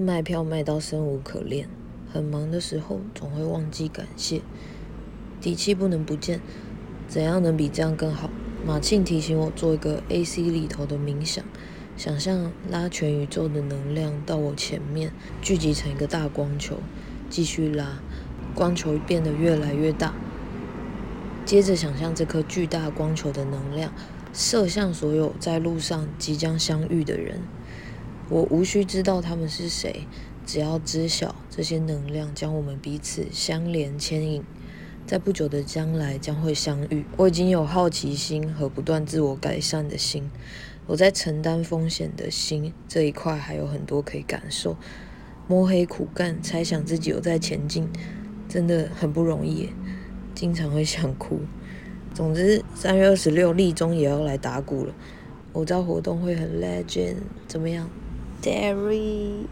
卖票卖到生无可恋，很忙的时候总会忘记感谢，底气不能不见。怎样能比这样更好？马庆提醒我做一个 AC 里头的冥想，想象拉全宇宙的能量到我前面，聚集成一个大光球，继续拉，光球变得越来越大。接着想象这颗巨大光球的能量射向所有在路上即将相遇的人。我无需知道他们是谁，只要知晓这些能量将我们彼此相连牵引。在不久的将来将会相遇。我已经有好奇心和不断自我改善的心，我在承担风险的心这一块还有很多可以感受。摸黑苦干，猜想自己有在前进，真的很不容易，经常会想哭。总之，三月二十六，立中也要来打鼓了。我知道活动会很 legend，怎么样 dairy.